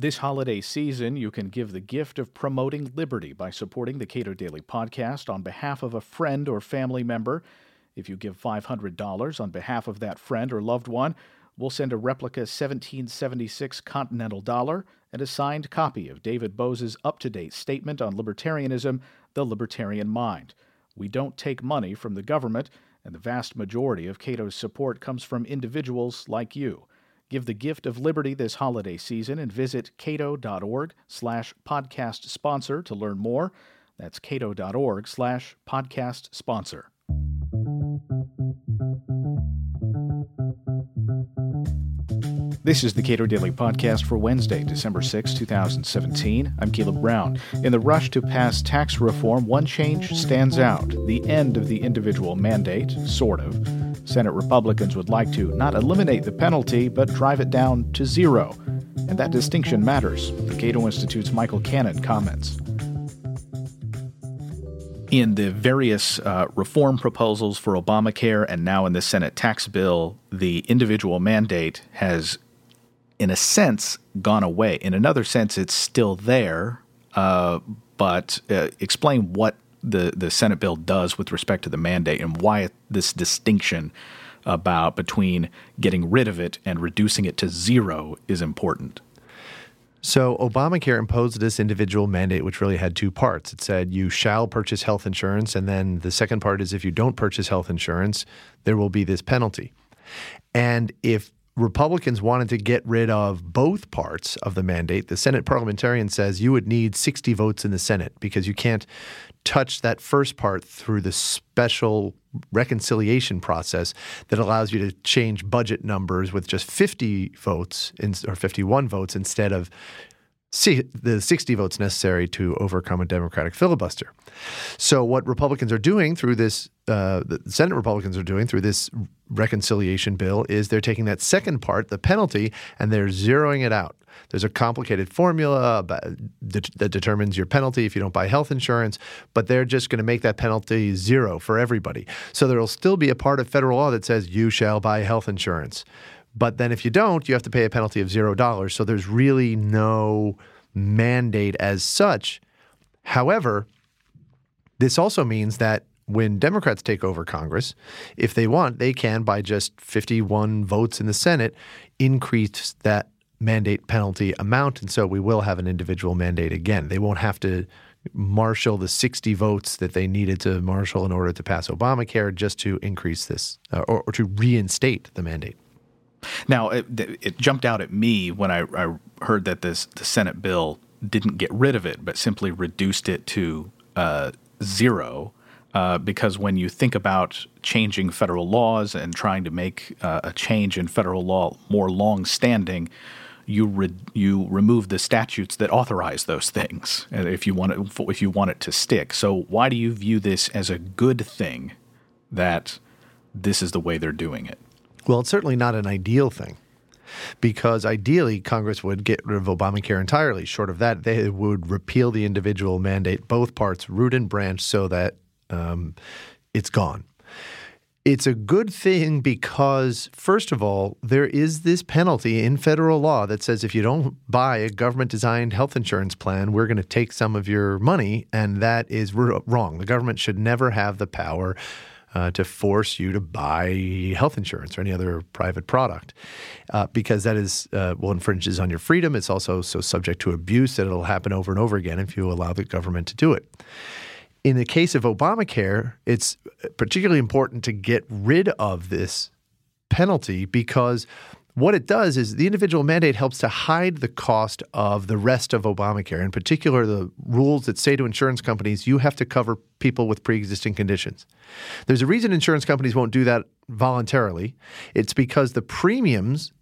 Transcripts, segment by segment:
This holiday season, you can give the gift of promoting liberty by supporting the Cato Daily Podcast on behalf of a friend or family member. If you give $500 on behalf of that friend or loved one, we'll send a replica 1776 Continental Dollar and a signed copy of David Boaz's up to date statement on libertarianism, The Libertarian Mind. We don't take money from the government, and the vast majority of Cato's support comes from individuals like you. Give the gift of liberty this holiday season and visit cato.org slash podcast sponsor to learn more. That's cato.org slash podcast sponsor. This is the Cato Daily Podcast for Wednesday, December 6, 2017. I'm Caleb Brown. In the rush to pass tax reform, one change stands out the end of the individual mandate, sort of. Senate Republicans would like to not eliminate the penalty, but drive it down to zero. And that distinction matters. The Cato Institute's Michael Cannon comments. In the various uh, reform proposals for Obamacare and now in the Senate tax bill, the individual mandate has, in a sense, gone away. In another sense, it's still there. Uh, but uh, explain what the, the Senate bill does with respect to the mandate and why this distinction about between getting rid of it and reducing it to zero is important. So, Obamacare imposed this individual mandate, which really had two parts. It said you shall purchase health insurance. And then the second part is if you don't purchase health insurance, there will be this penalty. And if Republicans wanted to get rid of both parts of the mandate, the Senate parliamentarian says you would need 60 votes in the Senate because you can't touch that first part through the special reconciliation process that allows you to change budget numbers with just 50 votes in, or 51 votes instead of see the 60 votes necessary to overcome a Democratic filibuster. So, what Republicans are doing through this, uh, the Senate Republicans are doing through this reconciliation bill is they're taking that second part, the penalty, and they're zeroing it out. There's a complicated formula that determines your penalty if you don't buy health insurance, but they're just going to make that penalty zero for everybody. So there will still be a part of federal law that says you shall buy health insurance. But then if you don't, you have to pay a penalty of zero dollars. So there's really no mandate as such. However, this also means that when Democrats take over Congress, if they want, they can, by just 51 votes in the Senate, increase that mandate penalty amount. And so we will have an individual mandate again. They won't have to marshal the 60 votes that they needed to marshal in order to pass Obamacare just to increase this uh, or, or, to reinstate the mandate. Now, it, it jumped out at me when I, I, heard that this the Senate bill didn't get rid of it, but simply reduced it to uh, zero. Uh, because when you think about changing federal laws and trying to make uh, a change in federal law more long-standing, you re- you remove the statutes that authorize those things if you want it if you want it to stick. So why do you view this as a good thing that this is the way they're doing it? Well, it's certainly not an ideal thing because ideally Congress would get rid of Obamacare entirely. Short of that, they would repeal the individual mandate, both parts, root and branch, so that um, it's gone. It's a good thing because, first of all, there is this penalty in federal law that says if you don't buy a government designed health insurance plan, we're going to take some of your money. And that is wrong. The government should never have the power uh, to force you to buy health insurance or any other private product uh, because that is, uh, well, infringes on your freedom. It's also so subject to abuse that it'll happen over and over again if you allow the government to do it in the case of Obamacare, it's particularly important to get rid of this penalty because what it does is the individual mandate helps to hide the cost of the rest of Obamacare, in particular, the rules that say to insurance companies, you have to cover people with pre existing conditions. There's a reason insurance companies won't do that voluntarily. It's because the premiums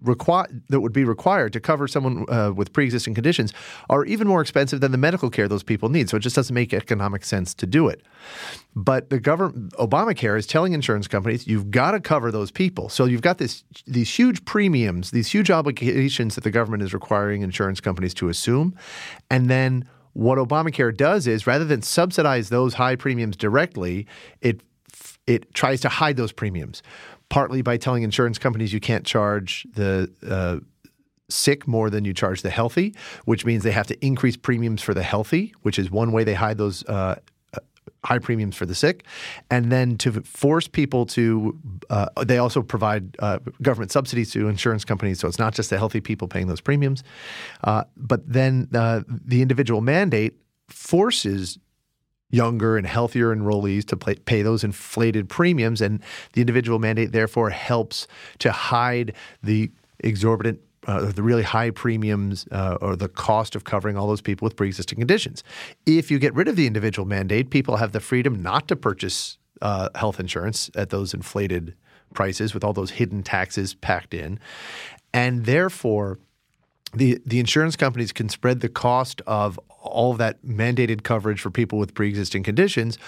require that would be required to cover someone uh, with pre-existing conditions are even more expensive than the medical care those people need. So it just doesn't make economic sense to do it. But the government, Obamacare, is telling insurance companies you've got to cover those people. So you've got this these huge premiums, these huge obligations that the government is requiring insurance companies to assume, and then what Obamacare does is rather than subsidize those high premiums directly, it it tries to hide those premiums partly by telling insurance companies you can't charge the uh, sick more than you charge the healthy, which means they have to increase premiums for the healthy, which is one way they hide those uh, high premiums for the sick, and then to force people to, uh, they also provide uh, government subsidies to insurance companies, so it's not just the healthy people paying those premiums. Uh, but then uh, the individual mandate forces younger and healthier enrollees to pay, those inflated premiums, and the individual mandate therefore helps to hide the exorbitant uh, the really high premiums uh, or the cost of covering all those people with pre-existing conditions. If you get rid of the individual mandate, people have the freedom not to purchase uh, health insurance at those inflated prices with all those hidden taxes packed in, and therefore. The, the insurance companies can spread the cost of all of that mandated coverage for people with pre-existing conditions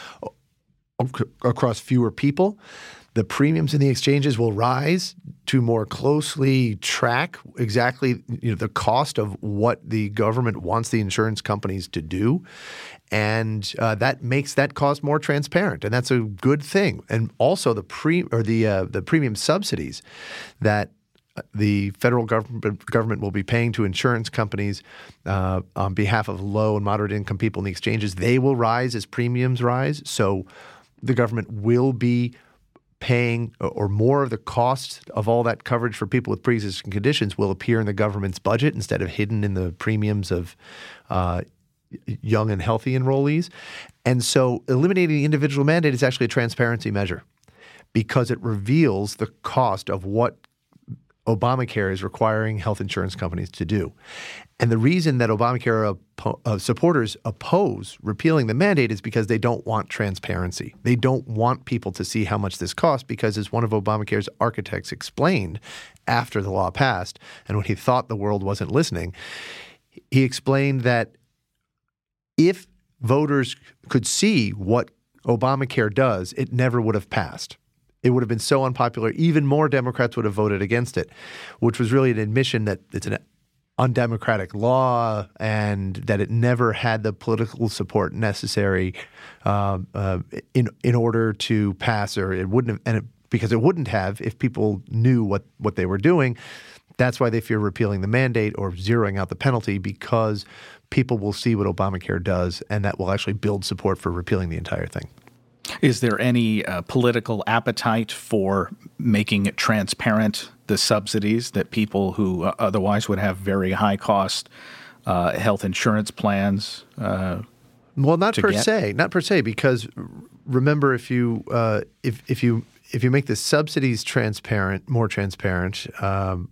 across fewer people the premiums in the exchanges will rise to more closely track exactly you know, the cost of what the government wants the insurance companies to do. And uh, that makes that cost more transparent, and that's a good thing. And also the pre or the uh, the premium subsidies that the federal government government will be paying to insurance companies uh, on behalf of low and moderate income people in the exchanges. They will rise as premiums rise. So the government will be paying or more of the cost of all that coverage for people with pre-existing conditions will appear in the government's budget instead of hidden in the premiums of uh, young and healthy enrollees. And so eliminating the individual mandate is actually a transparency measure because it reveals the cost of what Obamacare is requiring health insurance companies to do. And the reason that Obamacare uh, supporters oppose repealing the mandate is because they don't want transparency. They don't want people to see how much this costs because, as one of Obamacare's architects explained after the law passed and when he thought the world wasn't listening, he explained that if voters could see what Obamacare does, it never would have passed. It would have been so unpopular, even more Democrats would have voted against it, which was really an admission that it's an undemocratic law and that it never had the political support necessary uh, uh, in in order to pass, or it wouldn't have, and it, because it wouldn't have if people knew what what they were doing. That's why they fear repealing the mandate or zeroing out the penalty because people will see what Obamacare does, and that will actually build support for repealing the entire thing. Is there any uh, political appetite for making it transparent the subsidies that people who uh, otherwise would have very high cost uh, health insurance plans? Uh, well, not per get? se, not per se, because remember if you uh, if if you if you make the subsidies transparent, more transparent, um,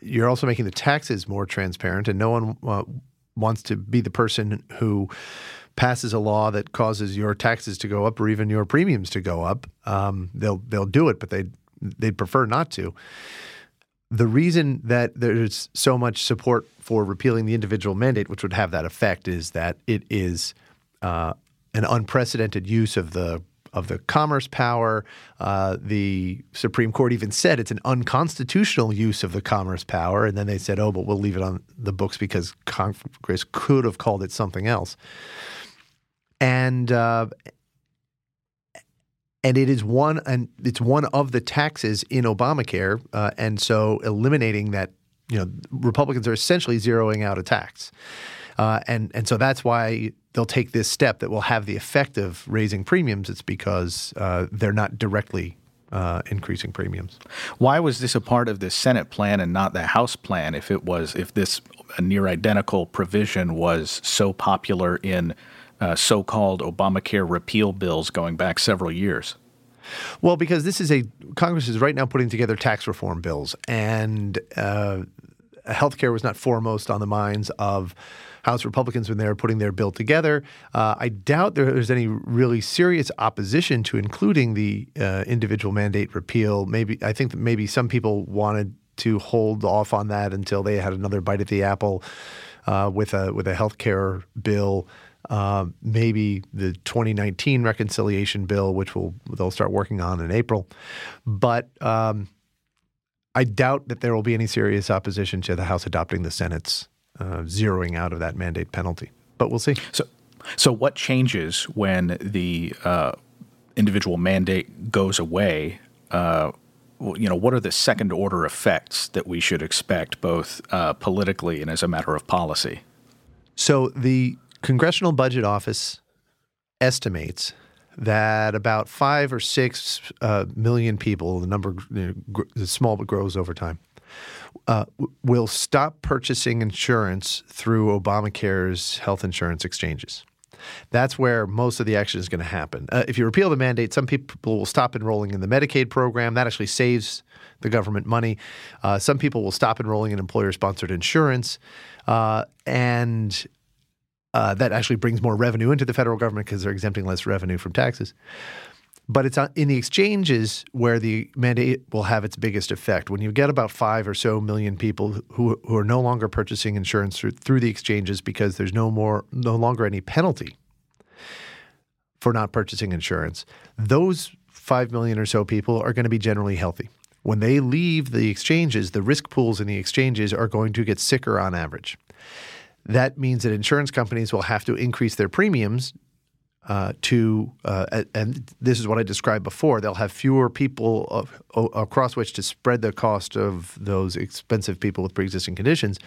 you're also making the taxes more transparent, and no one uh, wants to be the person who passes a law that causes your taxes to go up or even your premiums to go up, um, they'll they'll do it, but they they'd prefer not to. The reason that there's so much support for repealing the individual mandate, which would have that effect, is that it is uh, an unprecedented use of the of the commerce power. Uh, the Supreme Court even said it's an unconstitutional use of the commerce power, and then they said, "Oh, but we'll leave it on the books because Congress could have called it something else." And uh, and it is one and it's one of the taxes in Obamacare, uh, and so eliminating that, you know, Republicans are essentially zeroing out a tax, uh, and and so that's why they'll take this step that will have the effect of raising premiums. It's because uh, they're not directly uh, increasing premiums. Why was this a part of the Senate plan and not the House plan? If it was, if this near identical provision was so popular in uh, so called Obamacare repeal bills going back several years? Well, because this is a Congress is right now putting together tax reform bills, and uh, healthcare was not foremost on the minds of House Republicans when they were putting their bill together. Uh, I doubt there's any really serious opposition to including the uh, individual mandate repeal. Maybe I think that maybe some people wanted to hold off on that until they had another bite at the apple uh, with a with a healthcare bill uh, maybe the 2019 reconciliation bill, which will they'll start working on in April. But um, I doubt that there will be any serious opposition to the House adopting the Senate's uh, zeroing out of that mandate penalty. But we'll see. So, so what changes when the uh, individual mandate goes away? Uh, you know, what are the second order effects that we should expect both uh, politically and as a matter of policy? So the Congressional Budget Office estimates that about five or six uh, million people, the number you know, gr- small but grows over time, uh, w- will stop purchasing insurance through Obamacare's health insurance exchanges. That's where most of the action is going to happen. Uh, if you repeal the mandate, some people will stop enrolling in the Medicaid program. That actually saves the government money. Uh, some people will stop enrolling in employer sponsored insurance. Uh, and uh, that actually brings more revenue into the federal government because they're exempting less revenue from taxes. But it's in the exchanges where the mandate will have its biggest effect. When you get about five or so million people who, who are no longer purchasing insurance through, through the exchanges because there's no more, no longer any penalty for not purchasing insurance, those five million or so people are going to be generally healthy. When they leave the exchanges, the risk pools in the exchanges are going to get sicker on average. That means that insurance companies will have to increase their premiums uh, to, uh, and this is what I described before. They'll have fewer people of, across which to spread the cost of those expensive people with pre-existing conditions.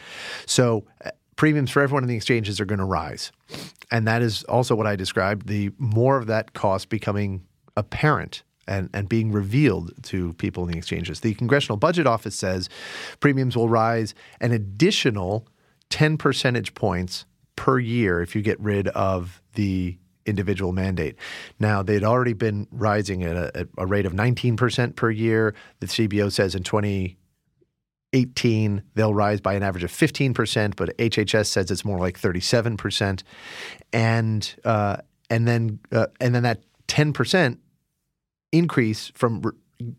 So uh, premiums for everyone in the exchanges are going to rise, and that is also what I described. The more of that cost becoming apparent and, and being revealed to people in the exchanges. The Congressional Budget Office says premiums will rise an additional 10 percentage points per year if you get rid of the individual mandate. Now, they'd already been rising at a, at a rate of 19% per year. The CBO says in 2018 they'll rise by an average of 15%, but HHS says it's more like 37%. And uh, and then uh, and then that 10% increase from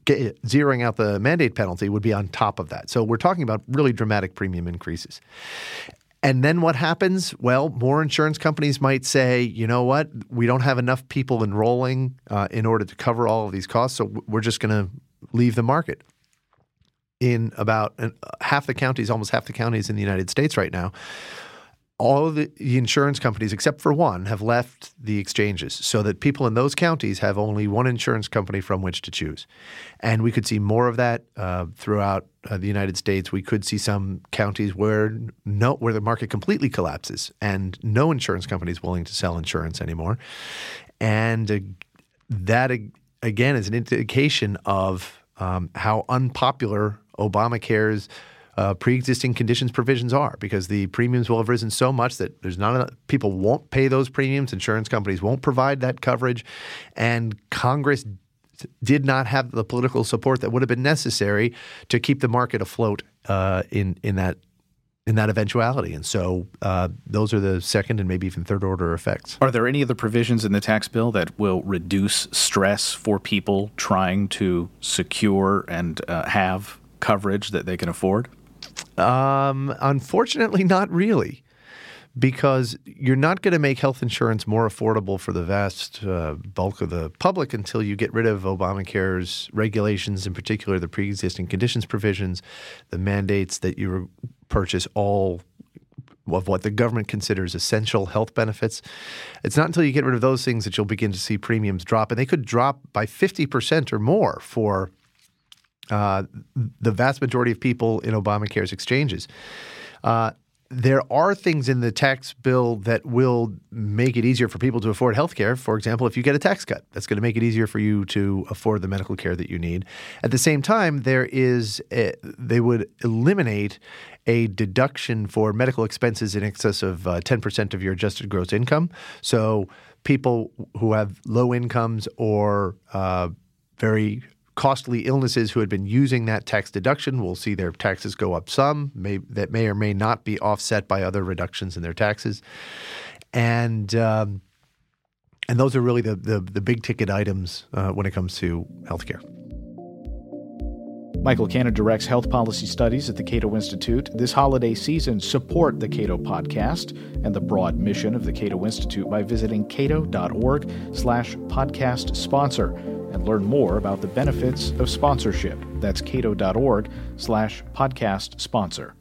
Get, zeroing out the mandate penalty would be on top of that. So we're talking about really dramatic premium increases. And then what happens? Well, more insurance companies might say, you know what, we don't have enough people enrolling uh, in order to cover all of these costs, so we're just going to leave the market. In about half the counties, almost half the counties in the United States right now, all of the, insurance companies, except for one, have left the exchanges so that people in those counties have only one insurance company from which to choose. And we could see more of that uh, throughout uh, the United States. We could see some counties where no, where the market completely collapses and no insurance company is willing to sell insurance anymore. And uh, that, again, is an indication of um, how unpopular Obamacare's – uh, pre-existing conditions provisions are because the premiums will have risen so much that there's not enough, people won't pay those premiums. Insurance companies won't provide that coverage, and Congress did not have the political support that would have been necessary to keep the market afloat uh, in in that in that eventuality. And so uh, those are the second and maybe even third order effects. Are there any other provisions in the tax bill that will reduce stress for people trying to secure and uh, have coverage that they can afford? Um, unfortunately, not really, because you're not going to make health insurance more affordable for the vast uh, bulk of the public until you get rid of Obamacare's regulations, in particular the pre-existing conditions provisions, the mandates that you purchase all of what the government considers essential health benefits. It's not until you get rid of those things that you'll begin to see premiums drop, and they could drop by 50% or more for uh, the vast majority of people in Obamacare's exchanges. Uh, there are things in the tax bill that will make it easier for people to afford health care. For example, if you get a tax cut, that's going to make it easier for you to afford the medical care that you need. At the same time, there is a, they would eliminate a deduction for medical expenses in excess of uh, 10% of your adjusted gross income. So people who have low incomes or uh, very costly illnesses who had been using that tax deduction will see their taxes go up some may, that may or may not be offset by other reductions in their taxes and um, and those are really the, the, the big ticket items uh, when it comes to healthcare. Michael Cannon directs health policy studies at the Cato Institute. This holiday season, support the Cato podcast and the broad mission of the Cato Institute by visiting cato.org slash podcast sponsor and learn more about the benefits of sponsorship. That's cato.org slash podcast sponsor.